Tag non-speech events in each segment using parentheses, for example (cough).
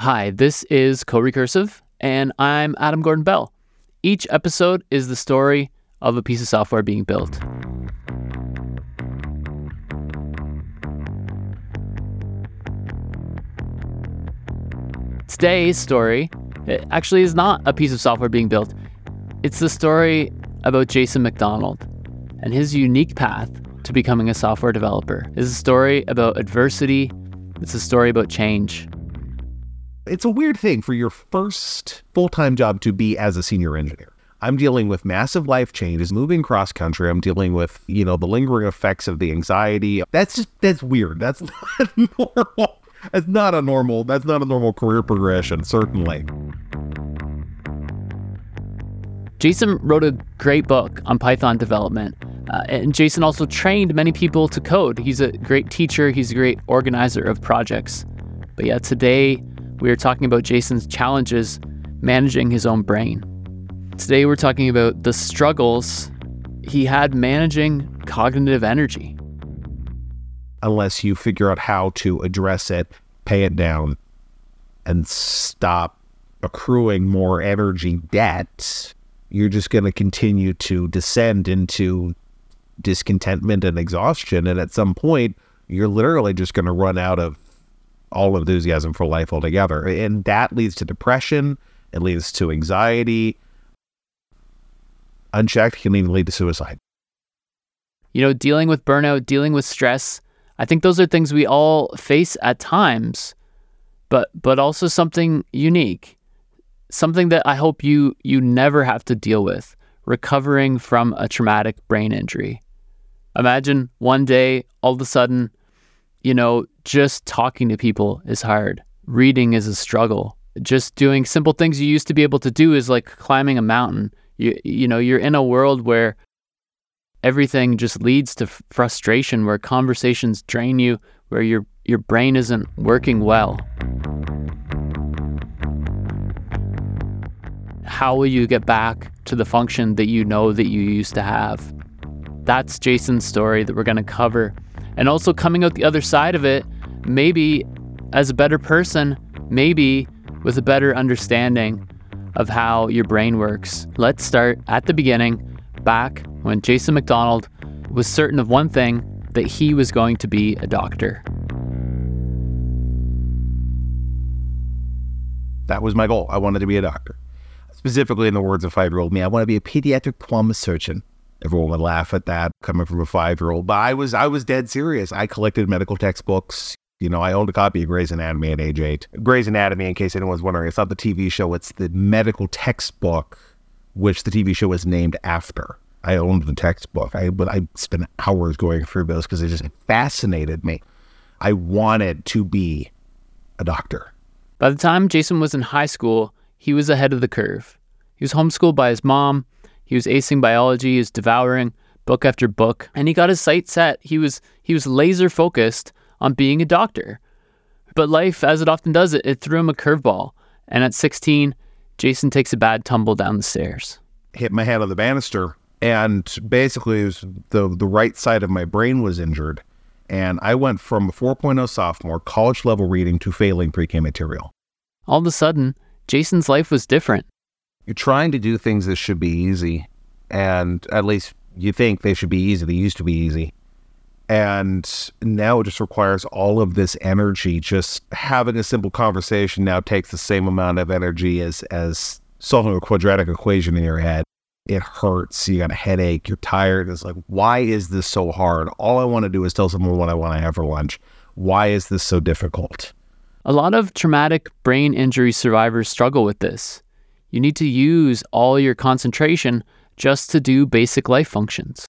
Hi, this is CoRecursive, and I'm Adam Gordon Bell. Each episode is the story of a piece of software being built. Today's story eh, actually is not a piece of software being built. It's the story about Jason McDonald and his unique path to becoming a software developer. It's a story about adversity. It's a story about change. It's a weird thing for your first full time job to be as a senior engineer. I'm dealing with massive life changes, moving cross country. I'm dealing with, you know, the lingering effects of the anxiety. That's just, that's weird. That's (laughs) not normal. That's not a normal, that's not a normal career progression, certainly. Jason wrote a great book on Python development. Uh, and Jason also trained many people to code. He's a great teacher, he's a great organizer of projects. But yeah, today we are talking about Jason's challenges managing his own brain. Today we're talking about the struggles he had managing cognitive energy. Unless you figure out how to address it, pay it down, and stop accruing more energy debt, you're just going to continue to descend into discontentment and exhaustion. And at some point, you're literally just going to run out of all enthusiasm for life altogether. And that leads to depression, it leads to anxiety. Unchecked can even lead to suicide. You know, dealing with burnout, dealing with stress, I think those are things we all face at times, but but also something unique. Something that I hope you you never have to deal with, recovering from a traumatic brain injury. Imagine one day all of a sudden, you know, just talking to people is hard. Reading is a struggle. Just doing simple things you used to be able to do is like climbing a mountain. You you know, you're in a world where everything just leads to frustration where conversations drain you, where your your brain isn't working well. How will you get back to the function that you know that you used to have? That's Jason's story that we're going to cover. And also coming out the other side of it, maybe as a better person, maybe with a better understanding of how your brain works. Let's start at the beginning, back when Jason McDonald was certain of one thing that he was going to be a doctor. That was my goal. I wanted to be a doctor. Specifically, in the words of five year old me, I want to be a pediatric trauma surgeon. Everyone would laugh at that coming from a five year old, but I was I was dead serious. I collected medical textbooks. You know, I owned a copy of Gray's Anatomy at age eight. Gray's Anatomy, in case anyone's wondering, it's not the TV show, it's the medical textbook, which the TV show was named after. I owned the textbook. I but I spent hours going through those because it just fascinated me. I wanted to be a doctor. By the time Jason was in high school, he was ahead of the curve. He was homeschooled by his mom. He was acing biology. He was devouring book after book, and he got his sights set. He was he was laser focused on being a doctor. But life, as it often does, it, it threw him a curveball. And at 16, Jason takes a bad tumble down the stairs. Hit my head on the banister, and basically, the the right side of my brain was injured, and I went from a 4.0 sophomore, college level reading, to failing pre-K material. All of a sudden, Jason's life was different. You're trying to do things that should be easy, and at least you think they should be easy. They used to be easy. And now it just requires all of this energy. Just having a simple conversation now takes the same amount of energy as, as solving a quadratic equation in your head. It hurts. You got a headache. You're tired. It's like, why is this so hard? All I want to do is tell someone what I want to have for lunch. Why is this so difficult? A lot of traumatic brain injury survivors struggle with this. You need to use all your concentration just to do basic life functions.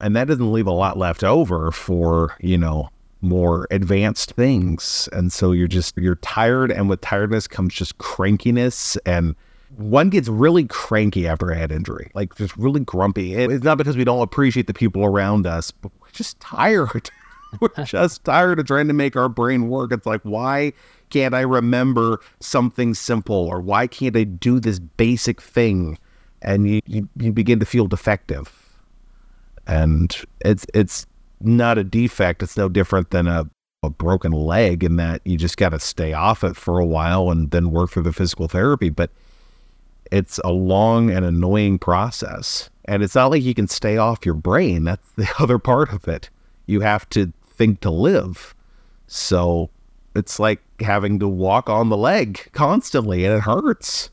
And that doesn't leave a lot left over for, you know, more advanced things. And so you're just, you're tired. And with tiredness comes just crankiness. And one gets really cranky after a head injury, like just really grumpy. It's not because we don't appreciate the people around us, but we're just tired. (laughs) we're (laughs) just tired of trying to make our brain work. It's like, why can't I remember something simple? Or why can't I do this basic thing? And you, you, you begin to feel defective and it's it's not a defect. It's no different than a a broken leg in that you just got to stay off it for a while and then work through the physical therapy. But it's a long and annoying process. And it's not like you can stay off your brain. That's (laughs) the other part of it. You have to think to live. So it's like having to walk on the leg constantly and it hurts.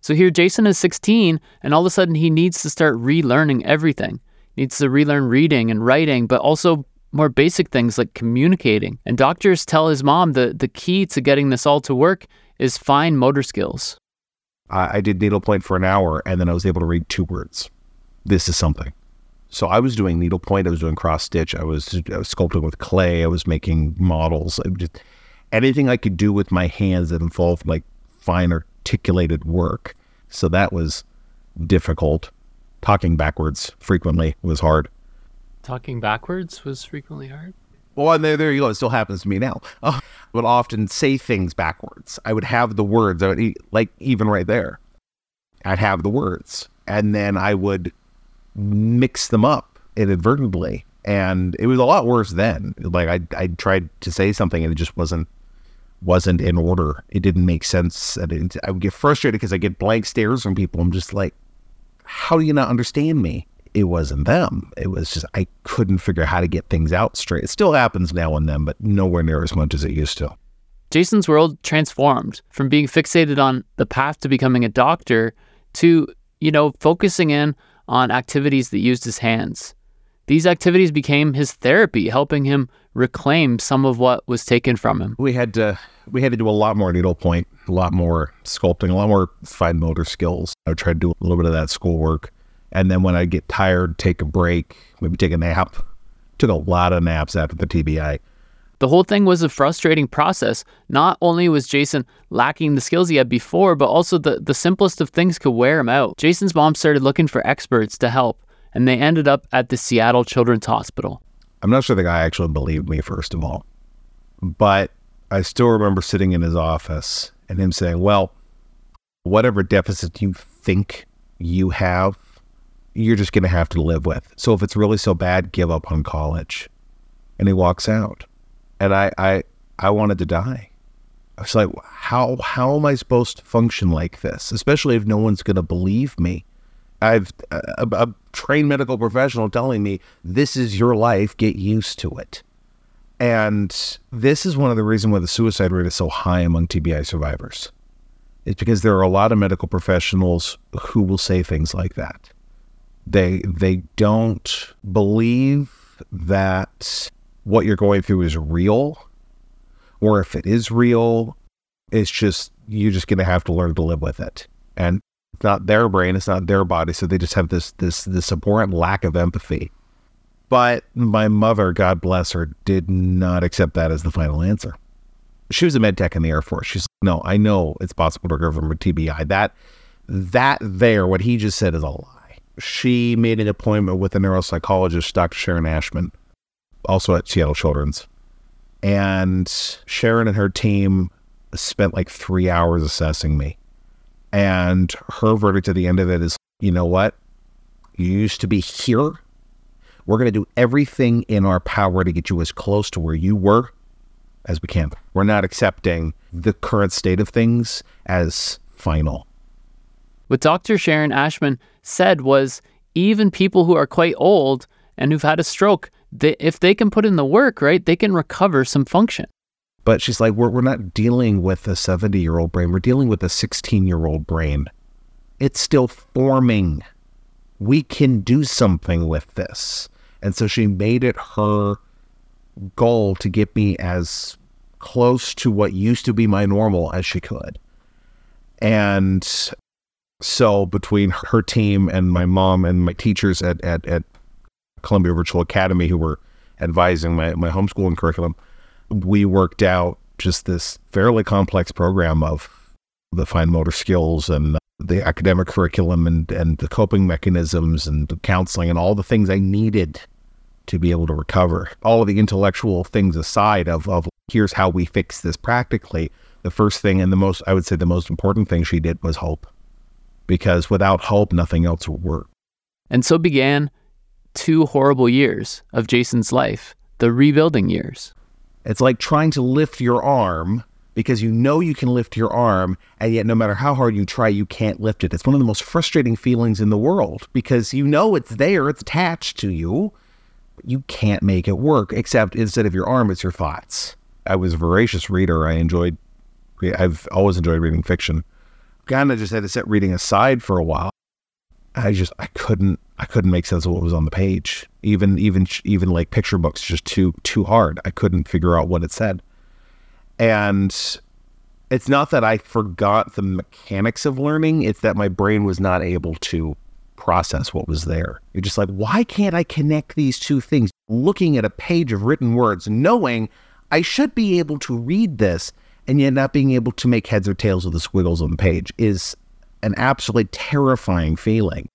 So here Jason is 16 and all of a sudden he needs to start relearning everything. He needs to relearn reading and writing, but also more basic things like communicating. And doctors tell his mom that the key to getting this all to work is fine motor skills. I, I did needlepoint for an hour and then I was able to read two words. This is something. So I was doing needlepoint, I was doing cross stitch, I was, I was sculpting with clay, I was making models. I Just, anything I could do with my hands that involved like fine articulated work. So that was difficult. Talking backwards frequently was hard. Talking backwards was frequently hard. Well, and there, there you go. It still happens to me now. (laughs) I would often say things backwards. I would have the words. I would like even right there. I'd have the words, and then I would mix them up inadvertently, and it was a lot worse then. Like I, I tried to say something, and it just wasn't wasn't in order. It didn't make sense. It, I would get frustrated because I get blank stares from people. I'm just like, how do you not understand me? It wasn't them. It was just I couldn't figure how to get things out straight. It still happens now and then, but nowhere near as much as it used to. Jason's world transformed from being fixated on the path to becoming a doctor to, you know, focusing in on activities that used his hands. These activities became his therapy, helping him reclaim some of what was taken from him. We had to we had to do a lot more needlepoint, a lot more sculpting, a lot more fine motor skills. I would try to do a little bit of that schoolwork. And then when I get tired, take a break, maybe take a nap. Took a lot of naps after the TBI. The whole thing was a frustrating process. Not only was Jason lacking the skills he had before, but also the, the simplest of things could wear him out. Jason's mom started looking for experts to help, and they ended up at the Seattle Children's Hospital. I'm not sure the guy actually believed me, first of all. But I still remember sitting in his office and him saying, Well, whatever deficit you think you have, you're just going to have to live with. So if it's really so bad, give up on college. And he walks out. And I, I, I wanted to die. I was like, how, how am I supposed to function like this? Especially if no one's going to believe me. I've uh, a, a trained medical professional telling me this is your life, get used to it. And this is one of the reasons why the suicide rate is so high among TBI survivors. It's because there are a lot of medical professionals who will say things like that. They they don't believe that what you're going through is real, or if it is real, it's just you're just going to have to learn to live with it. And not their brain, it's not their body, so they just have this this this abhorrent lack of empathy. But my mother, God bless her, did not accept that as the final answer. She was a med tech in the Air Force. She's no, I know it's possible to recover from a TBI. That that there, what he just said is a lie. She made an appointment with a neuropsychologist, Dr. Sharon Ashman, also at Seattle Children's. And Sharon and her team spent like three hours assessing me. And her verdict at the end of it is, you know what? You used to be here. We're going to do everything in our power to get you as close to where you were as we can. We're not accepting the current state of things as final. What Dr. Sharon Ashman said was even people who are quite old and who've had a stroke, they, if they can put in the work, right, they can recover some function. But she's like, we're, we're not dealing with a 70 year old brain, we're dealing with a 16 year old brain. It's still forming. We can do something with this. And so she made it her goal to get me as close to what used to be my normal as she could. And so between her team and my mom and my teachers at, at, at Columbia Virtual Academy who were advising my, my homeschooling curriculum, we worked out just this fairly complex program of the fine motor skills and the academic curriculum and, and the coping mechanisms and the counseling and all the things I needed to be able to recover. All of the intellectual things aside of, of here's how we fix this practically, the first thing and the most, I would say the most important thing she did was hope. Because without hope, nothing else would work. And so began two horrible years of Jason's life, the rebuilding years. It's like trying to lift your arm because you know you can lift your arm, and yet no matter how hard you try, you can't lift it. It's one of the most frustrating feelings in the world because you know it's there, it's attached to you, but you can't make it work, except instead of your arm, it's your thoughts. I was a voracious reader. I enjoyed, I've always enjoyed reading fiction. Kind of just had to set reading aside for a while. I just, I couldn't, I couldn't make sense of what was on the page. Even, even, even like picture books, just too, too hard. I couldn't figure out what it said. And it's not that I forgot the mechanics of learning, it's that my brain was not able to process what was there. You're just like, why can't I connect these two things? Looking at a page of written words, knowing I should be able to read this, and yet not being able to make heads or tails of the squiggles on the page is an absolutely terrifying feeling.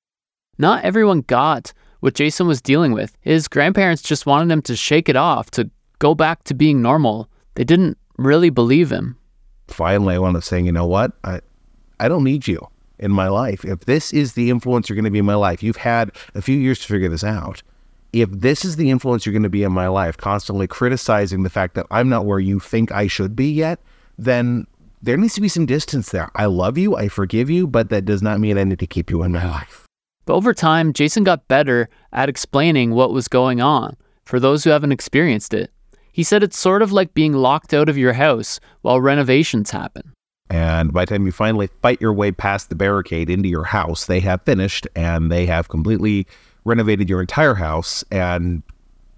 Not everyone got what Jason was dealing with. His grandparents just wanted him to shake it off, to go back to being normal. They didn't really believe him. Finally, I wound up saying, you know what? I, I don't need you in my life. If this is the influence you're going to be in my life, you've had a few years to figure this out. If this is the influence you're going to be in my life, constantly criticizing the fact that I'm not where you think I should be yet, then there needs to be some distance there. I love you, I forgive you, but that does not mean I need to keep you in my life. But over time, Jason got better at explaining what was going on for those who haven't experienced it. He said it's sort of like being locked out of your house while renovations happen. And by the time you finally fight your way past the barricade into your house, they have finished and they have completely renovated your entire house and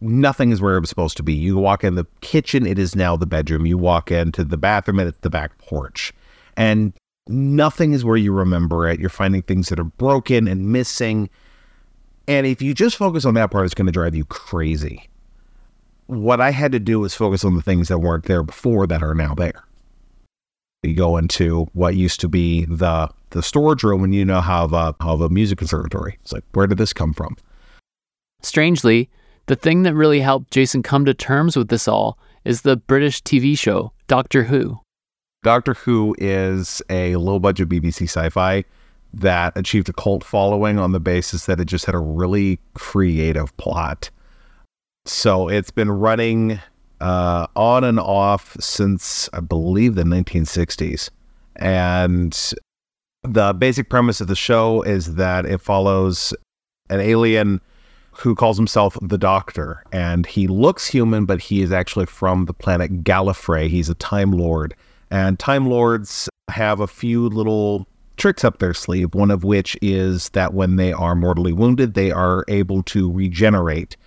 nothing is where it was supposed to be. You walk in the kitchen, it is now the bedroom. You walk into the bathroom, and it's the back porch. And nothing is where you remember it. You're finding things that are broken and missing. And if you just focus on that part, it's going to drive you crazy. What I had to do was focus on the things that weren't there before that are now there. You go into what used to be the the storage room, and you know how a, how a music conservatory. It's like, where did this come from? Strangely, the thing that really helped Jason come to terms with this all is the British TV show Doctor Who. Doctor Who is a low budget BBC sci fi that achieved a cult following on the basis that it just had a really creative plot. So it's been running uh, on and off since I believe the 1960s. And the basic premise of the show is that it follows an alien who calls himself the Doctor. And he looks human, but he is actually from the planet Gallifrey. He's a Time Lord. And Time Lords have a few little tricks up their sleeve, one of which is that when they are mortally wounded, they are able to regenerate,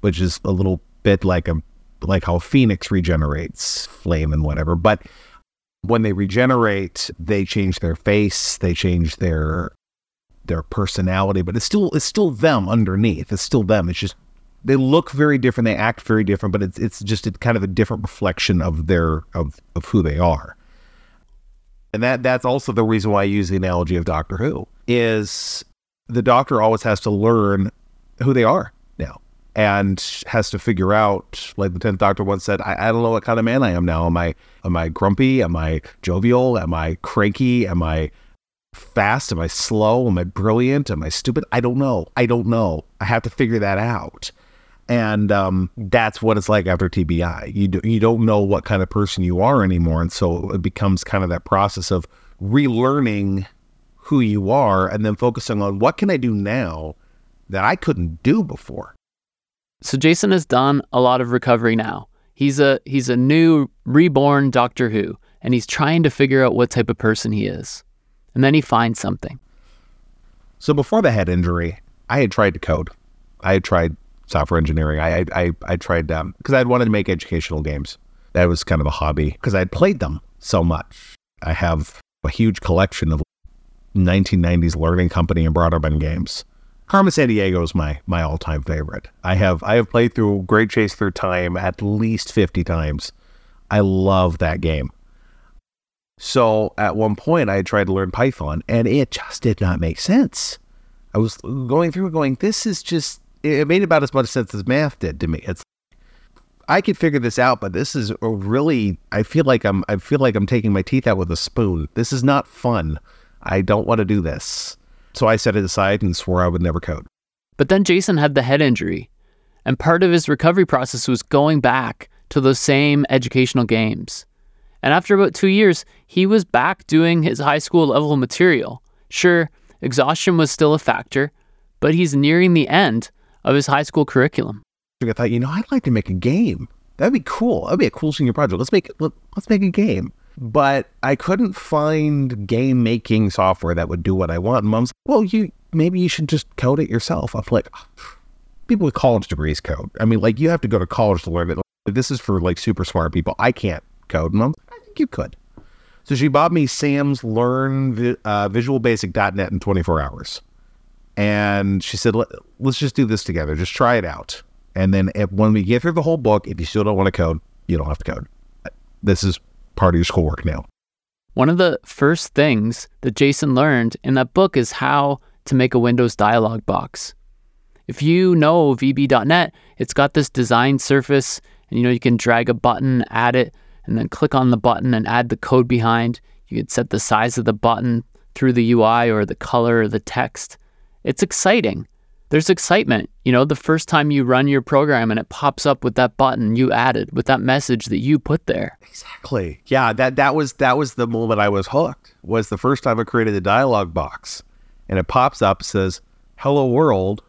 which is a little bit like a like how Phoenix regenerates flame and whatever. But when they regenerate, they change their face, they change their their personality, but it's still it's still them underneath. It's still them. It's just they look very different, they act very different, but it's it's just a, kind of a different reflection of their of of who they are. And that that's also the reason why I use the analogy of Doctor Who is the doctor always has to learn who they are now and has to figure out like the 10th doctor once said I, I don't know what kind of man i am now am i am i grumpy am i jovial am i cranky am i fast? Am I slow? Am I brilliant? Am I stupid? I don't know. I don't know. I have to figure that out. And um, that's what it's like after TBI. You do, you don't know what kind of person you are anymore, and so it becomes kind of that process of relearning who you are, and then focusing on what can I do now that I couldn't do before. So Jason has done a lot of recovery now. He's a he's a new reborn Doctor Who, and he's trying to figure out what type of person he is and then he finds something. So before the head injury, I had tried to code. I had tried software engineering. I I I, tried um because I had wanted to make educational games. That was kind of a hobby because I had played them so much. I have a huge collection of 1990s learning company and Broderbund games. Carmen Sandiego is my my all time favorite. I have I have played through Great Chase Through Time at least 50 times. I love that game. So at one point, I tried to learn Python and it just did not make sense. I was going through going, this is just, it made about as much sense as math did to me. It's, I could figure this out, but this is really, I feel like I'm, I feel like I'm taking my teeth out with a spoon. This is not fun. I don't want to do this. So I set it aside and swore I would never code. But then Jason had the head injury, and part of his recovery process was going back to those same educational games. And after about two years, he was back doing his high school level material. Sure, exhaustion was still a factor, but he's nearing the end of his high school curriculum. I thought, you know, I'd like to make a game. That'd be cool. That'd be a cool senior project. Let's make let, let's make a game. But I couldn't find game making software that would do what I want. Mom's, well, you maybe you should just code it yourself. I'm like, (sighs) people with college degrees code. I mean, like you have to go to college to learn it. This is for like super smart people. I can't code. Mom, think you could. So she bought me Sams Learn uh, Visual Basic.net in 24 hours. And she said, Let, us just do this together. Just try it out. And then if, when we get through the whole book, if you still don't want to code, you don't have to code. This is part of your schoolwork now. One of the first things that Jason learned in that book is how to make a Windows dialog box. If you know VB.net, it's got this design surface, and you know you can drag a button, add it, and then click on the button and add the code behind. You can set the size of the button through the UI or the color or the text. It's exciting there's excitement. You know, the first time you run your program and it pops up with that button you added, with that message that you put there. Exactly. Yeah, that that was that was the moment I was hooked. Was the first time I created a dialog box and it pops up says hello world.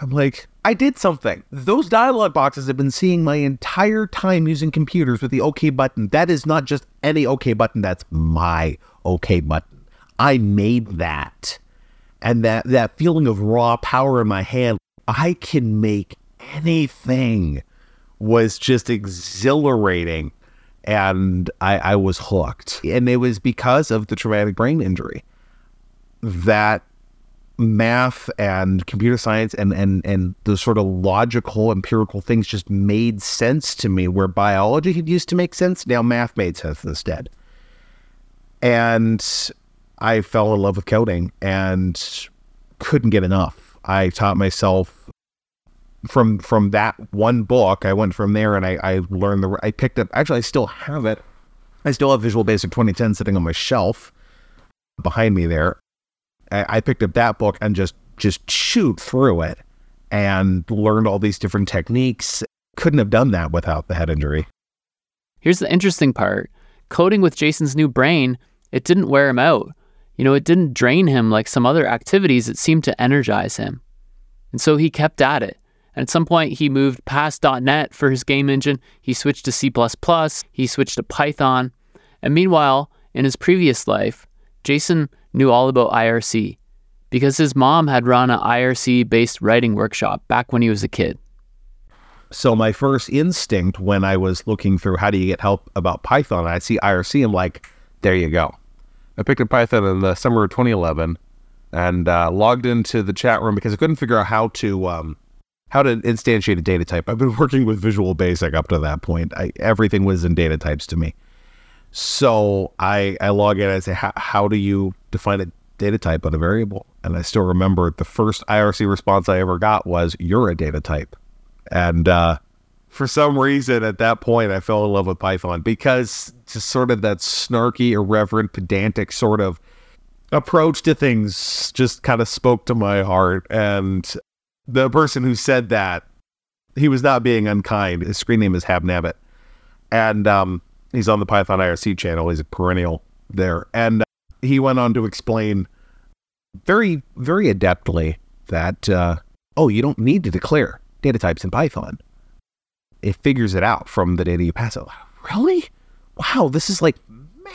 I'm like, I did something. Those dialog boxes have been seeing my entire time using computers with the OK button. That is not just any OK button, that's my OK button. I made that and that that feeling of raw power in my hand i can make anything was just exhilarating and I, I was hooked and it was because of the traumatic brain injury that math and computer science and and and the sort of logical empirical things just made sense to me where biology had used to make sense now math made sense instead and I fell in love with coding and couldn't get enough. I taught myself from from that one book. I went from there and I, I learned the. I picked up. Actually, I still have it. I still have Visual Basic 2010 sitting on my shelf behind me there. I, picked up that book and just just chewed through it and learned all these different techniques. Couldn't have done that without the head injury. Here's the interesting part: coding with Jason's new brain, it didn't wear him out. You know, it didn't drain him like some other activities, it seemed to energize him. And so he kept at it. And at some point, he moved past .NET for his game engine. He switched to C++. He switched to Python. And meanwhile, in his previous life, Jason knew all about IRC because his mom had run an IRC based writing workshop back when he was a kid. So my first instinct when I was looking through how do you get help about Python, I see IRC, I'm like, there you go. I picked up Python in the summer of 2011 and uh, logged into the chat room because I couldn't figure out how to um, how to instantiate a data type. I've been (laughs) working with Visual Basic up to that point. I, everything was in data types to me. So I, I log in and I say, how do you define a data type on a variable? And I still remember the first IRC response I ever got was, you're a data type. And uh, for some reason at that point I fell in love with Python because just sort of that snarky, irreverent, pedantic sort of approach to things just kind of spoke to my heart. And the person who said that, he was not being unkind. His screen name is habnabit. And um, he's on the Python IRC channel. He's a perennial there. And he went on to explain very, very adeptly that, uh, oh, you don't need to declare data types in Python it figures it out from the data you pass it. Really? Wow, this is like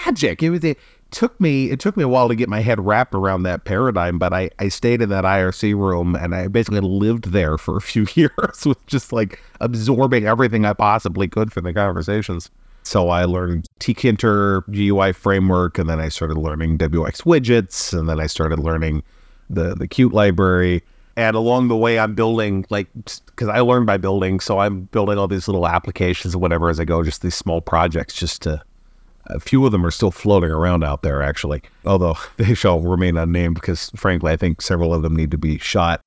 magic. It was it took me it took me a while to get my head wrapped around that paradigm, but I, I stayed in that IRC room and I basically lived there for a few (laughs) years with just like absorbing everything I possibly could from the conversations. So I learned tkinter GUI framework and then I started learning wxWidgets and then I started learning the the Qt library and along the way, I'm building like because I learn by building, so I'm building all these little applications or whatever as I go, just these small projects. Just to a few of them are still floating around out there, actually, although (laughs) they shall remain unnamed because, frankly, I think several of them need to be shot.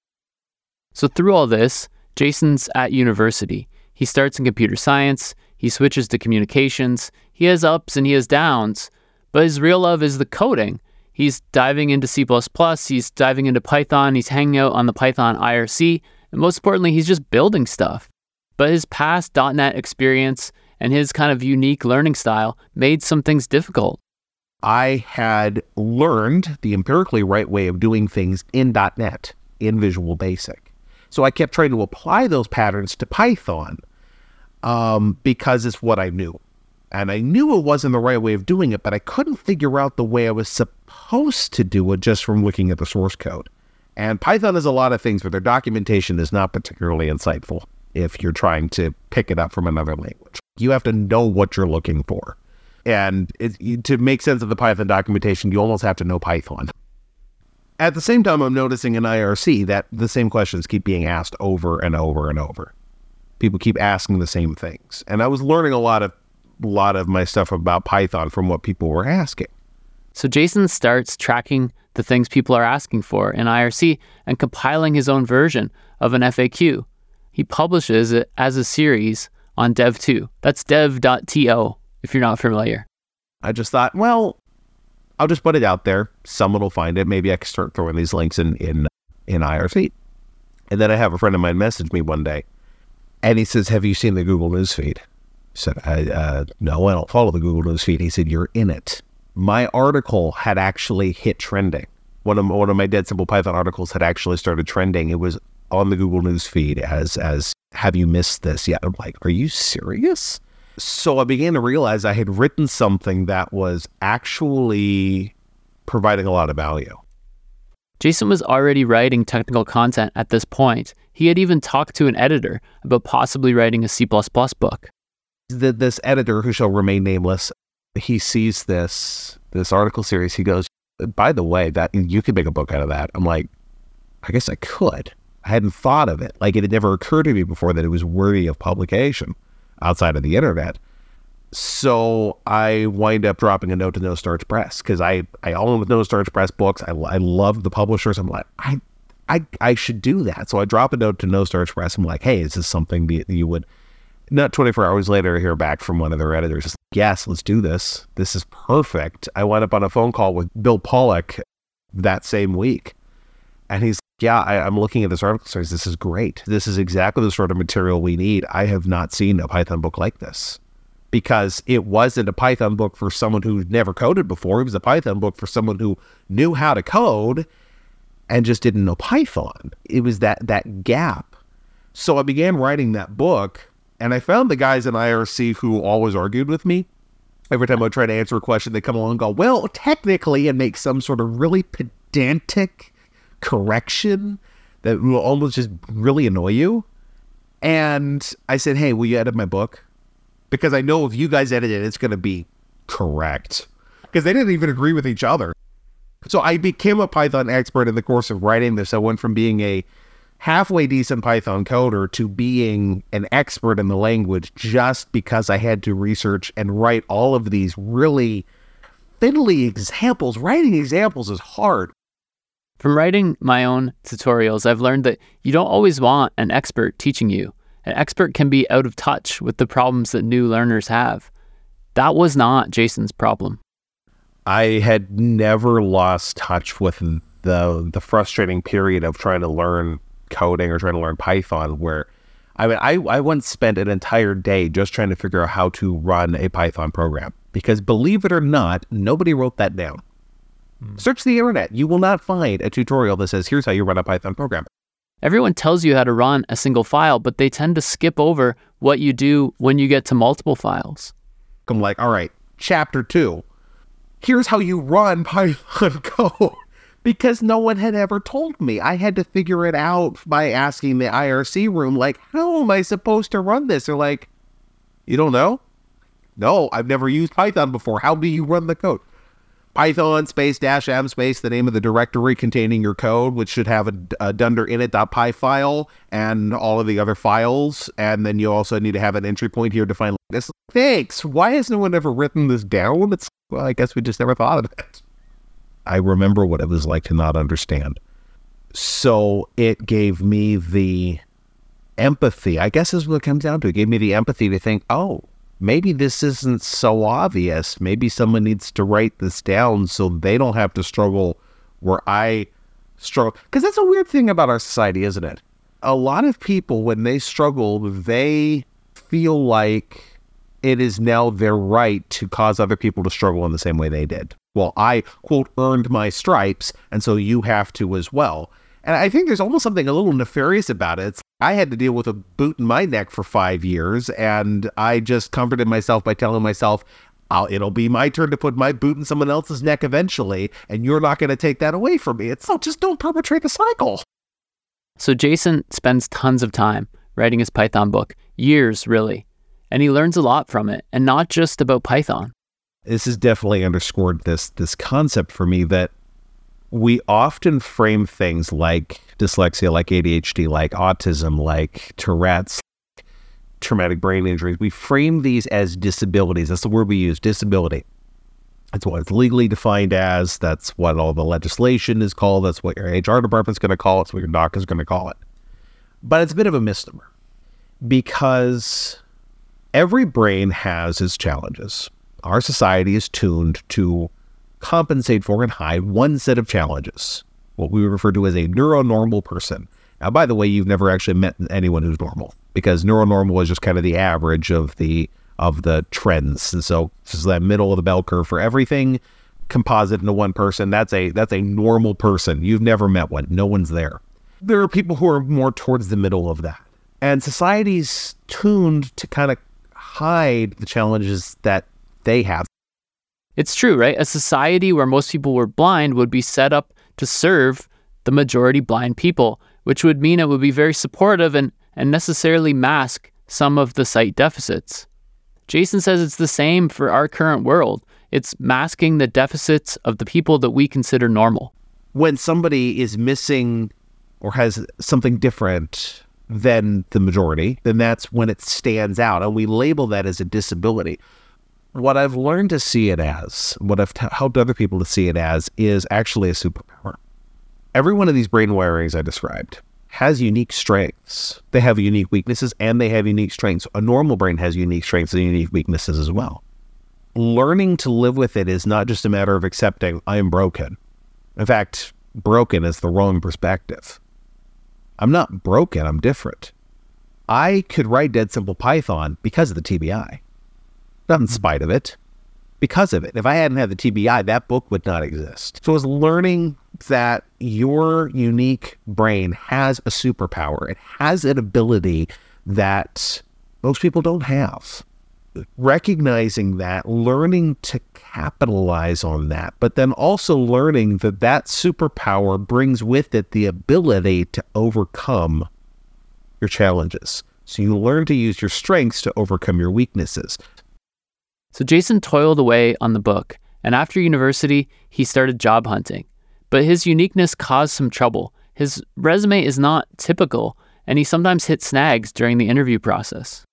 So through all this, Jason's at university. He starts in computer science. He switches to communications. He has ups and he has downs, but his real love is the coding. He's diving into C, he's diving into Python, he's hanging out on the Python IRC, and most importantly, he's just building stuff. But his past .NET experience and his kind of unique learning style made some things difficult. I had learned the empirically right way of doing things in .NET, in Visual Basic. So I kept trying to apply those patterns to Python um, because it's what I knew. And I knew it wasn't the right way of doing it, but I couldn't figure out the way I was supposed to do it just from looking at the source code. And Python is a lot of things, but their documentation is not particularly insightful if you're trying to pick it up from another language. You have to know what you're looking for. And it, to make sense of the Python documentation, you almost have to know Python. At the same time, I'm noticing in IRC that the same questions keep being asked over and over and over. People keep asking the same things. And I was learning a lot of a lot of my stuff about Python from what people were asking. So Jason starts tracking the things people are asking for in IRC and compiling his own version of an FAQ. He publishes it as a series on dev2. That's dev.to if you're not familiar. I just thought, well, I'll just put it out there. Someone will find it. Maybe I can start throwing these links in in in IRC. And then I have a friend of mine message me one day, and he says, "Have you seen the Google News feed?" I said, I, uh, "No, I don't follow the Google News feed." He said, "You're in it." my article had actually hit trending. One of one of my Dead Simple Python articles had actually started trending. It was on the Google News feed as as Have you missed this yet? I'm like, Are you serious? So I began to realize I had written something that was actually providing a lot of value. Jason was already writing technical content at this point. He had even talked to an editor about possibly writing a C book. The, this editor, who shall remain nameless, he sees this this article series. He goes, "By the way, that you could make a book out of that." I'm like, "I guess I could." I hadn't thought of it. Like it had never occurred to me before that it was worthy of publication outside of the internet. So I wind up dropping a note to No Starch Press because I I own with No Starch Press books. I I love the publishers. I'm like I I I should do that. So I drop a note to No Starch Press. I'm like, hey, is this something that you would? Not 24 hours later, I hear back from one of their editors yes, let's do this. This is perfect. I went up on a phone call with Bill Pollock that same week. And he's, like, yeah, I, am looking at this article series. This is great. This is exactly the sort of material we need. I have not seen a Python book like this because it wasn't a Python book for someone who never coded before. It was a Python book for someone who knew how to code and just didn't know Python. It was that that gap. So I began writing that book and I found the guys in IRC who always argued with me. Every time I try to answer a question, they come along and go, well, technically, and make some sort of really pedantic correction that will almost just really annoy you. And I said, hey, will you edit my book? Because I know if you guys edit it, it's going to be correct. Because they didn't even agree with each other. So I became a Python expert in the course of writing this. I went from being a halfway decent Python coder to being an expert in the language just because I had to research and write all of these really fiddly examples. Writing examples is hard. From writing my own tutorials, I've learned that you don't always want an expert teaching you. An expert can be out of touch with the problems that new learners have. That was not Jason's problem. I had never lost touch with the the frustrating period of trying to learn coding or trying to learn Python where I mean, I, I once spent an entire day just trying to figure out how to run a Python program because believe it or not, nobody wrote that down. Hmm. Search the internet. You will not find a tutorial that says, here's how you run a Python program. Everyone tells you how to run a single file, but they tend to skip over what you do when you get to multiple files. I'm like, all right, chapter two. Here's how you run Python (laughs) code because no one had ever told me. I had to figure it out by asking the IRC room, like, how am I supposed to run this? They're like, you don't know? No, I've never used Python before. How do you run the code? Python space dash m space, the name of the directory containing your code, which should have a, a dunder init.py file and all of the other files. And then you also need to have an entry point here to find this. Thanks. Why has no one ever written this down? It's, well, I guess we just never thought of it. I remember what it was like to not understand. So it gave me the empathy. I guess is what it comes down to. It gave me the empathy to think, oh, maybe this isn't so obvious. Maybe someone needs to write this down so they don't have to struggle where I struggle. Because that's a weird thing about our society, isn't it? a lot of people, when they struggle, they feel like it is now their right to cause other people to struggle in the same way they did. Well, I, quote, earned my stripes, and so you have to as well. And I think there's almost something a little nefarious about it. I had to deal with a boot in my neck for five years, and I just comforted myself by telling myself, I'll, it'll be my turn to put my boot in someone else's neck eventually, and you're not going to take that away from me. It's not just don't perpetrate a cycle. So Jason spends tons of time writing his Python book, years really, and he learns a lot from it, and not just about Python. This has definitely underscored this this concept for me that we often frame things like dyslexia, like ADHD, like autism, like Tourette's, traumatic brain injuries. We frame these as disabilities. That's the word we use, disability. That's what it's legally defined as. That's what all the legislation is called. That's what your HR department's going to call it. That's what your doc is going to call it. But it's a bit of a misnomer because every brain has its challenges. Our society is tuned to compensate for and hide one set of challenges, what we refer to as a neuronormal person. Now, by the way, you've never actually met anyone who's normal because neuronormal is just kind of the average of the of the trends. And so this is that middle of the bell curve for everything composite into one person. That's a that's a normal person. You've never met one. No one's there. There are people who are more towards the middle of that. And society's tuned to kind of hide the challenges that they have. It's true, right? A society where most people were blind would be set up to serve the majority blind people, which would mean it would be very supportive and, and necessarily mask some of the sight deficits. Jason says it's the same for our current world. It's masking the deficits of the people that we consider normal. When somebody is missing or has something different than the majority, then that's when it stands out. And we label that as a disability. What I've learned to see it as, what I've t- helped other people to see it as, is actually a superpower. Every one of these brain wirings I described has unique strengths. They have unique weaknesses and they have unique strengths. A normal brain has unique strengths and unique weaknesses as well. Learning to live with it is not just a matter of accepting I am broken. In fact, broken is the wrong perspective. I'm not broken, I'm different. I could write Dead Simple Python because of the TBI. Not in hmm. spite of it, because of it. If I hadn't had the TBI, that book would not exist. So it's learning that your unique brain has a superpower. It has an ability that most people don't have. Recognizing that, learning to capitalize on that, but then also learning that that superpower brings with it the ability to overcome your challenges. So you learn to use your strengths to overcome your weaknesses. So Jason toiled away on the book, and after university, he started job hunting. But his uniqueness caused some trouble. His resume is not typical, and he sometimes hit snags during the interview process.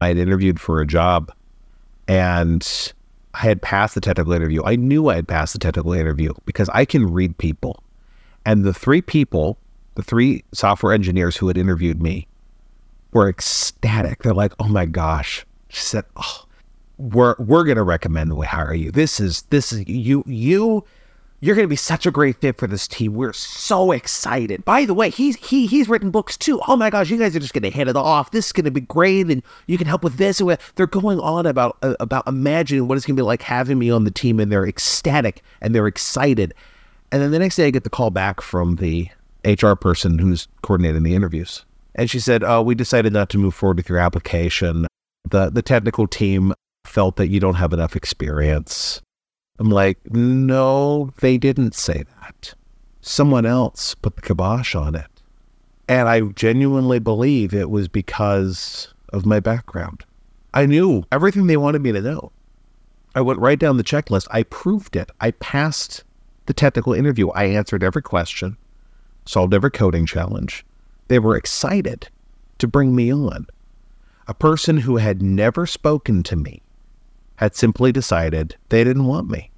I had interviewed for a job and I had passed the technical interview. I knew I had passed the technical interview because I can read people. And the three people, the three software engineers who had interviewed me, were ecstatic. They're like, "Oh my gosh!" She said, "Oh, we're we're gonna recommend we hire you. This is this is you you you're going to be such a great fit for this team. We're so excited. By the way, he's he he's written books too. Oh my gosh, you guys are just going to hit it off. This is going to be great, and you can help with this. They're going on about uh, about imagining what it's going to be like having me on the team, and they're ecstatic and they're excited. And then the next day, I get the call back from the HR person who's coordinating the interviews, and she said, "Oh, we decided not to move forward with your application. the The technical team felt that you don't have enough experience." I'm like, no, they didn't say that. Someone else put the kibosh on it. And I genuinely believe it was because of my background. I knew everything they wanted me to know. I went right down the checklist. I proved it. I passed the technical interview. I answered every question, solved every coding challenge. They were excited to bring me on. A person who had never spoken to me had simply decided they didn't want me.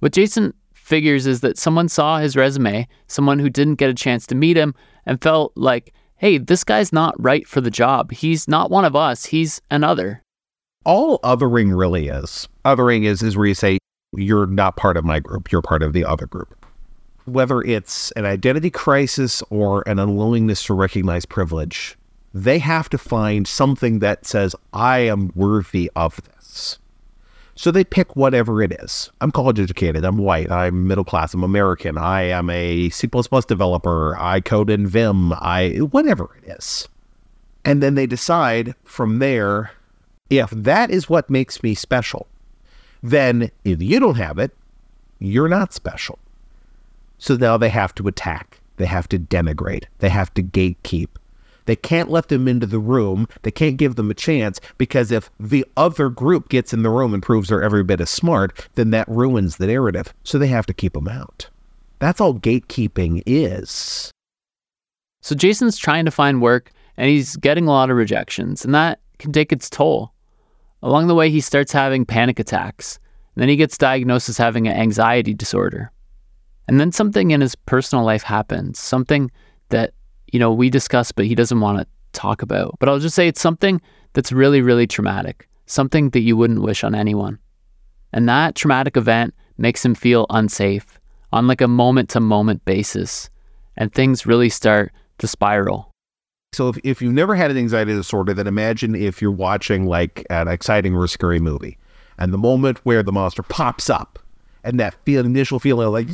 What Jason figures is that someone saw his resume, someone who didn't get a chance to meet him, and felt like, hey, this guy's not right for the job. He's not one of us, he's another. All othering really is. Othering is, is where you say, you're not part of my group, you're part of the other group. whether it's an identity crisis or an unwillingness to recognize privilege, they have to find something that says, I am worthy of this. So they pick whatever it is. I'm college educated. I'm white. I'm middle class. I'm American. I am a C developer. I code in Vim. I whatever it is. And then they decide from there if that is what makes me special, then if you don't have it, you're not special. So now they have to attack. They have to denigrate. They have to gatekeep. They can't let them into the room. They can't give them a chance because if the other group gets in the room and proves they're every bit as smart, then that ruins the narrative. So they have to keep them out. That's all gatekeeping is. So Jason's trying to find work and he's getting a lot of rejections, and that can take its toll. Along the way, he starts having panic attacks. And then he gets diagnosed as having an anxiety disorder. And then something in his personal life happens, something that you know, we discuss, but he doesn't want to talk about. But I'll just say it's something that's really, really traumatic, something that you wouldn't wish on anyone. And that traumatic event makes him feel unsafe on like a moment to moment basis. And things really start to spiral. So if, if you've never had an anxiety disorder, then imagine if you're watching like an exciting or scary movie and the moment where the monster pops up and that feel, initial feeling like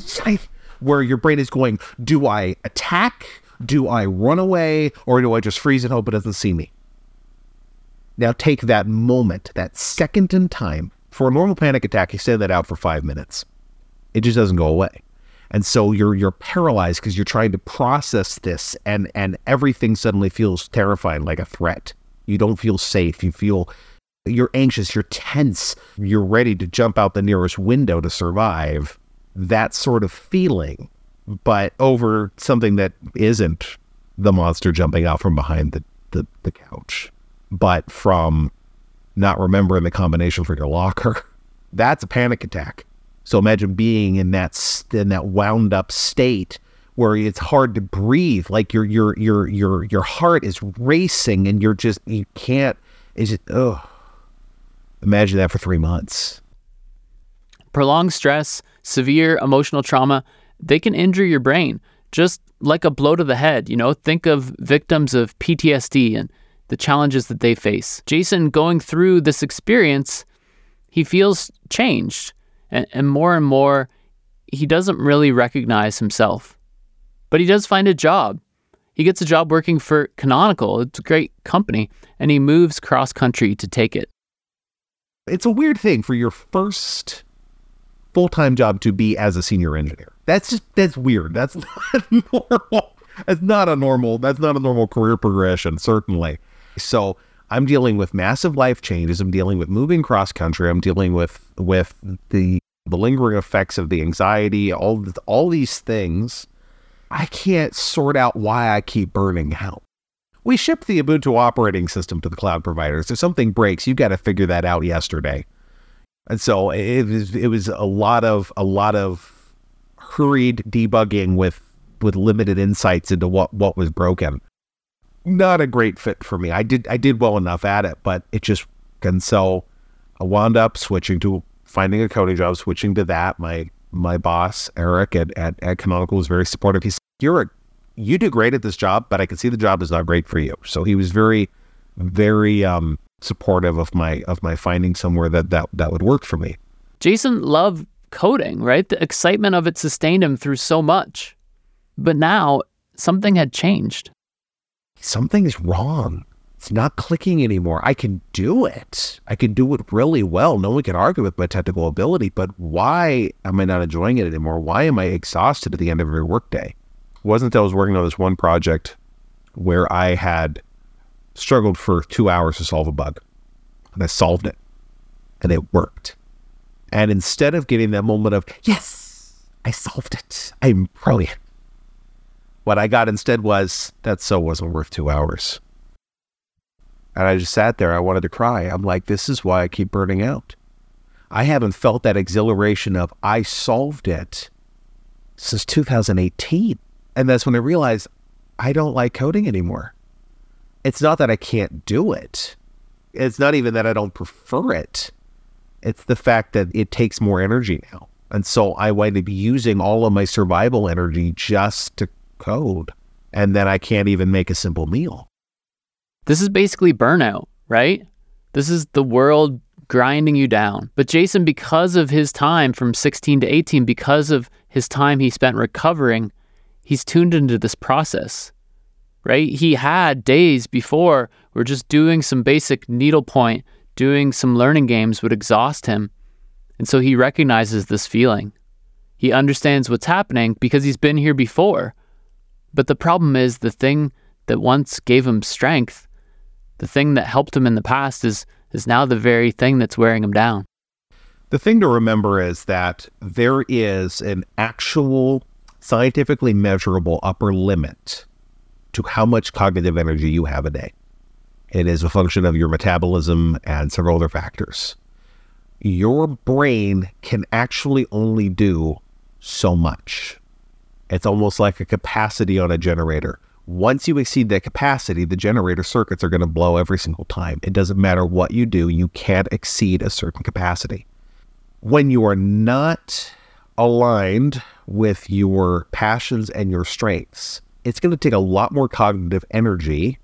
where your brain is going, do I attack? Do I run away or do I just freeze and hope it doesn't see me? Now take that moment, that second in time. For a normal panic attack, you send that out for five minutes. It just doesn't go away. And so you're you're paralyzed because you're trying to process this and and everything suddenly feels terrifying, like a threat. You don't feel safe. You feel you're anxious, you're tense, you're ready to jump out the nearest window to survive. That sort of feeling but over something that isn't the monster jumping out from behind the, the, the couch, but from not remembering the combination for your locker. (laughs) That's a panic attack. So imagine being in that in that wound up state where it's hard to breathe, like your your your your your heart is racing and you're just you can't. Is it? Oh, imagine that for three months. Prolonged stress, severe emotional trauma, they can injure your brain just like a blow to the head. You know, think of victims of PTSD and the challenges that they face. Jason, going through this experience, he feels changed. And, and more and more, he doesn't really recognize himself. But he does find a job. He gets a job working for Canonical. It's a great company. And he moves cross country to take it. It's a weird thing for your first full time job to be as a senior engineer. That's just that's weird. That's (laughs) not normal. That's not a normal. That's not a normal career progression. Certainly. So I'm dealing with massive life changes. I'm dealing with moving cross country. I'm dealing with with the the lingering effects of the anxiety. All all these things. I can't sort out why I keep burning out. We shipped the Ubuntu operating system to the cloud providers. If something breaks, you got to figure that out yesterday. And so it it was a lot of a lot of hurried debugging with with limited insights into what what was broken. Not a great fit for me. I did I did well enough at it, but it just and so I wound up switching to finding a coding job, switching to that. My my boss Eric at at, at Canonical was very supportive. He said, "You're a you do great at this job, but I can see the job is not great for you." So he was very very um, supportive of my of my finding somewhere that that that would work for me. Jason loved coding, right? The excitement of it sustained him through so much. But now something had changed. Something's wrong. It's not clicking anymore. I can do it. I can do it really well. No one can argue with my technical ability, but why am I not enjoying it anymore? Why am I exhausted at the end of every workday? It wasn't that I was working on this one project where I had struggled for two hours to solve a bug. And I solved it. And it worked. And instead of getting that moment of, yes, I solved it, I'm brilliant, what I got instead was, that so wasn't worth two hours. And I just sat there. I wanted to cry. I'm like, this is why I keep burning out. I haven't felt that exhilaration of, I solved it since 2018. And that's when I realized I don't like coding anymore. It's not that I can't do it, it's not even that I don't prefer it. It's the fact that it takes more energy now. And so I wind up using all of my survival energy just to code. And then I can't even make a simple meal. This is basically burnout, right? This is the world grinding you down. But Jason, because of his time from 16 to 18, because of his time he spent recovering, he's tuned into this process, right? He had days before where just doing some basic needlepoint, doing some learning games would exhaust him. And so he recognizes this feeling. He understands what's happening because he's been here before. But the problem is the thing that once gave him strength, the thing that helped him in the past is is now the very thing that's wearing him down. The thing to remember is that there is an actual scientifically measurable upper limit to how much cognitive energy you have a day. It is a function of your metabolism and several other factors. Your brain can actually only do so much. It's almost like a capacity on a generator. Once you exceed that capacity, the generator circuits are going to blow every single time. It doesn't matter what you do, you can't exceed a certain capacity. When you are not aligned with your passions and your strengths, it's going to take a lot more cognitive energy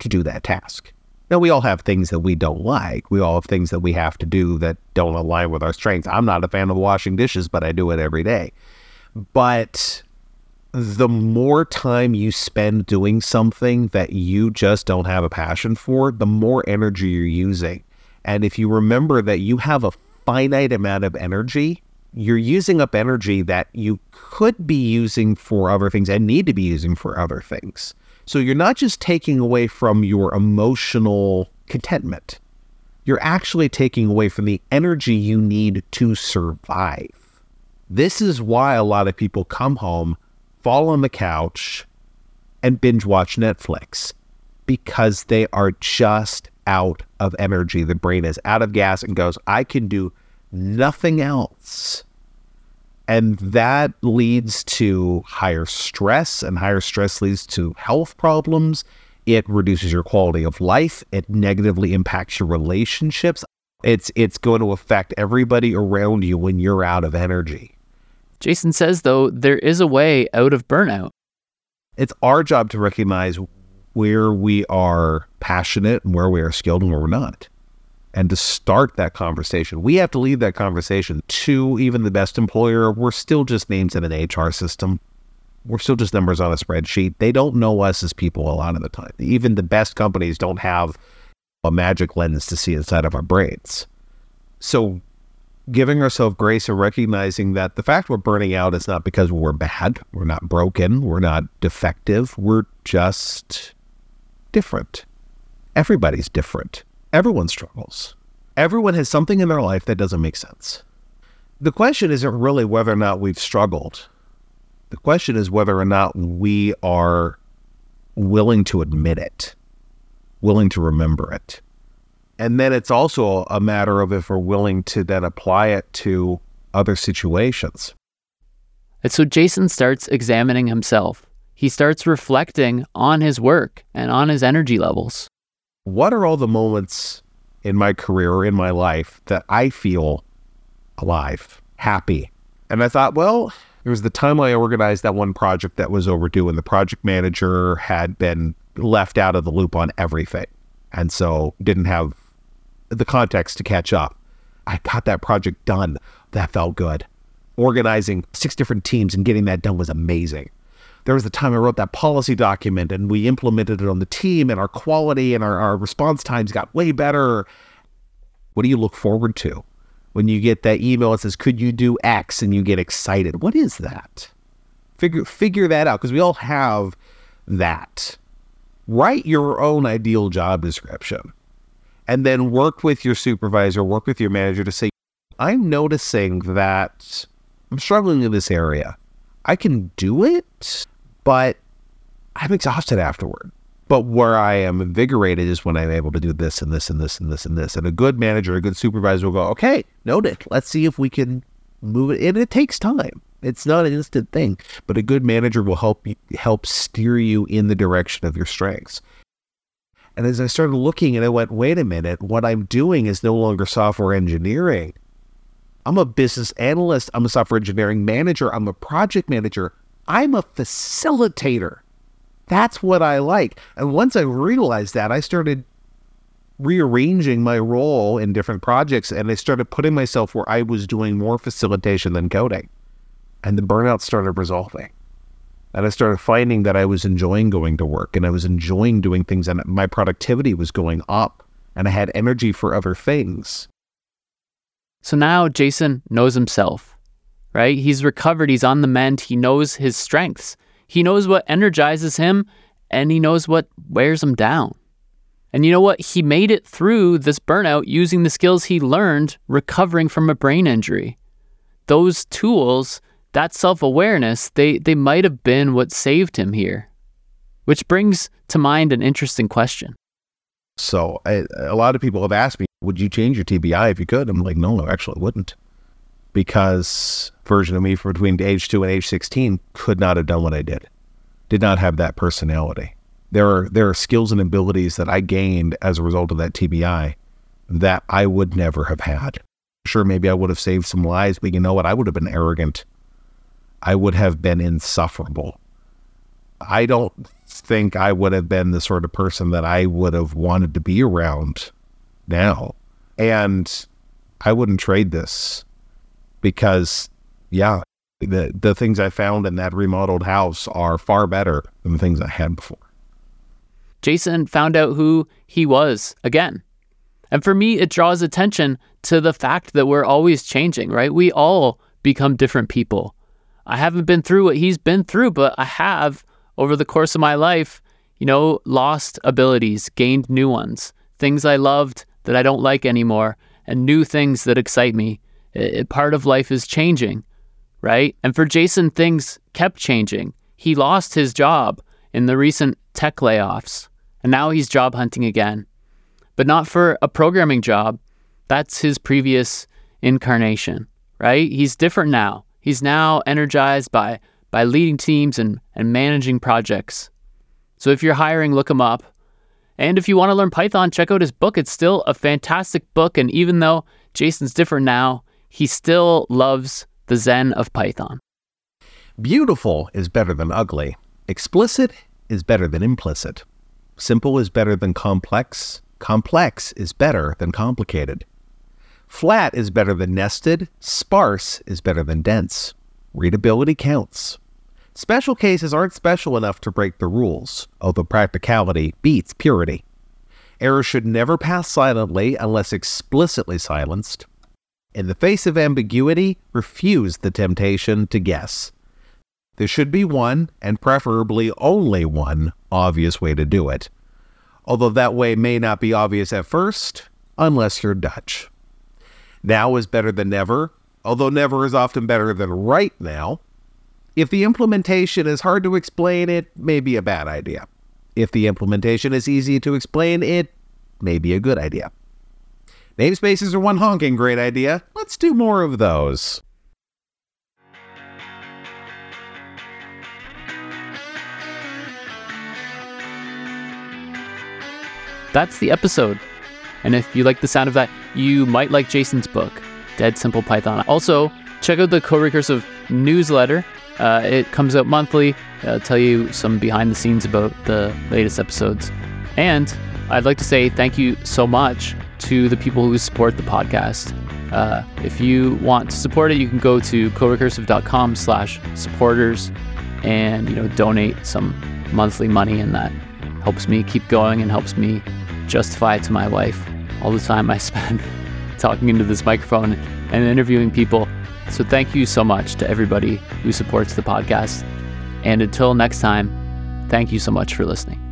to do that task. Now, we all have things that we don't like. We all have things that we have to do that don't align with our strengths. I'm not a fan of washing dishes, but I do it every day. But the more time you spend doing something that you just don't have a passion for, the more energy you're using. And if you remember that you have a finite amount of energy, you're using up energy that you could be using for other things and need to be using for other things. So you're not just taking away from your emotional contentment, you're actually taking away from the energy you need to survive. This is why a lot of people come home fall on the couch and binge watch Netflix because they are just out of energy. The brain is out of gas and goes, I can do nothing else. And that leads to higher stress, and higher stress leads to health problems. It reduces your quality of life. It negatively impacts your relationships. It's it's going to affect everybody around you when you're out of energy. Jason says, though, there is a way out of burnout. It's our job to recognize where we are passionate and where we are skilled and where we're not. And to start that conversation, we have to lead that conversation to even the best employer. We're still just names in an HR system. We're still just numbers on a spreadsheet. They don't know us as people a lot of the time. Even the best companies don't have a magic lens to see inside of our brains. So giving ourselves grace and recognizing that the fact we're burning out is not because we're bad, we're not broken, we're not defective, we're just different. Everybody's different. Everyone struggles. Everyone has something in their life that doesn't make sense. The question isn't really whether or not we've struggled. The question is whether or not we are willing to admit it, willing to remember it. And then it's also a matter of if we're willing to then apply it to other situations. And so Jason starts examining himself. He starts reflecting on his work and on his energy levels. What are all the moments in my career or in my life that I feel alive, happy? And I thought, well, it was the time I organized that one project that was overdue, and the project manager had been left out of the loop on everything. And so didn't have the context to catch up. I got that project done. That felt good. Organizing six different teams and getting that done was amazing. There was the time I wrote that policy document and we implemented it on the team, and our quality and our, our response times got way better. What do you look forward to when you get that email that says, Could you do X? and you get excited? What is that? Figure, figure that out because we all have that. Write your own ideal job description and then work with your supervisor, work with your manager to say, I'm noticing that I'm struggling in this area. I can do it, but I'm exhausted afterward. But where I am invigorated is when I'm able to do this and this and this and this and this. And a good manager, a good supervisor will go, okay, noted. Let's see if we can move it. And it takes time. It's not an instant thing, but a good manager will help you, help steer you in the direction of your strengths. And as I started looking and I went, wait a minute, what I'm doing is no longer software engineering. I'm a business analyst. I'm a software engineering manager. I'm a project manager. I'm a facilitator. That's what I like. And once I realized that, I started rearranging my role in different projects and I started putting myself where I was doing more facilitation than coding. And the burnout started resolving. And I started finding that I was enjoying going to work and I was enjoying doing things and my productivity was going up and I had energy for other things. So now Jason knows himself, right? He's recovered, he's on the mend, he knows his strengths, he knows what energizes him, and he knows what wears him down. And you know what? He made it through this burnout using the skills he learned recovering from a brain injury. Those tools, that self awareness, they, they might have been what saved him here. Which brings to mind an interesting question. So, I, a lot of people have asked me, would you change your TBI if you could? I'm like, no, no, actually, I wouldn't. Because version of me from between age two and age 16 could not have done what I did, did not have that personality there are there are skills and abilities that I gained as a result of that TBI that I would never have had. Sure, maybe I would have saved some lives, but you know what? I would have been arrogant. I would have been insufferable. I don't think I would have been the sort of person that I would have wanted to be around now. And I wouldn't trade this because, yeah, the, the things I found in that remodeled house are far better than the things I had before. Jason found out who he was again. And for me, it draws attention to the fact that we're always changing, right? We all become different people. I haven't been through what he's been through, but I have over the course of my life, you know, lost abilities, gained new ones, things I loved that I don't like anymore, and new things that excite me. It, part of life is changing, right? And for Jason, things kept changing. He lost his job in the recent tech layoffs, and now he's job hunting again. But not for a programming job. That's his previous incarnation, right? He's different now. He's now energized by by leading teams and, and managing projects. So if you're hiring, look him up. And if you want to learn Python, check out his book. It's still a fantastic book. And even though Jason's different now, he still loves the Zen of Python. Beautiful is better than ugly. Explicit is better than implicit. Simple is better than complex. Complex is better than complicated. Flat is better than nested. Sparse is better than dense. Readability counts. Special cases aren't special enough to break the rules, although practicality beats purity. Error should never pass silently unless explicitly silenced. In the face of ambiguity, refuse the temptation to guess. There should be one, and preferably only one, obvious way to do it. Although that way may not be obvious at first, unless you're Dutch. Now is better than never, although never is often better than right now. If the implementation is hard to explain, it may be a bad idea. If the implementation is easy to explain, it may be a good idea. Namespaces are one honking great idea. Let's do more of those. that's the episode. And if you like the sound of that, you might like Jason's book, Dead Simple Python. Also, check out the CoRecursive newsletter. Uh, it comes out monthly. I'll tell you some behind the scenes about the latest episodes. And I'd like to say thank you so much to the people who support the podcast. Uh, if you want to support it, you can go to corecursive.com slash supporters and, you know, donate some monthly money and that helps me keep going and helps me justify to my wife all the time I spend (laughs) talking into this microphone and interviewing people. So thank you so much to everybody who supports the podcast. And until next time, thank you so much for listening.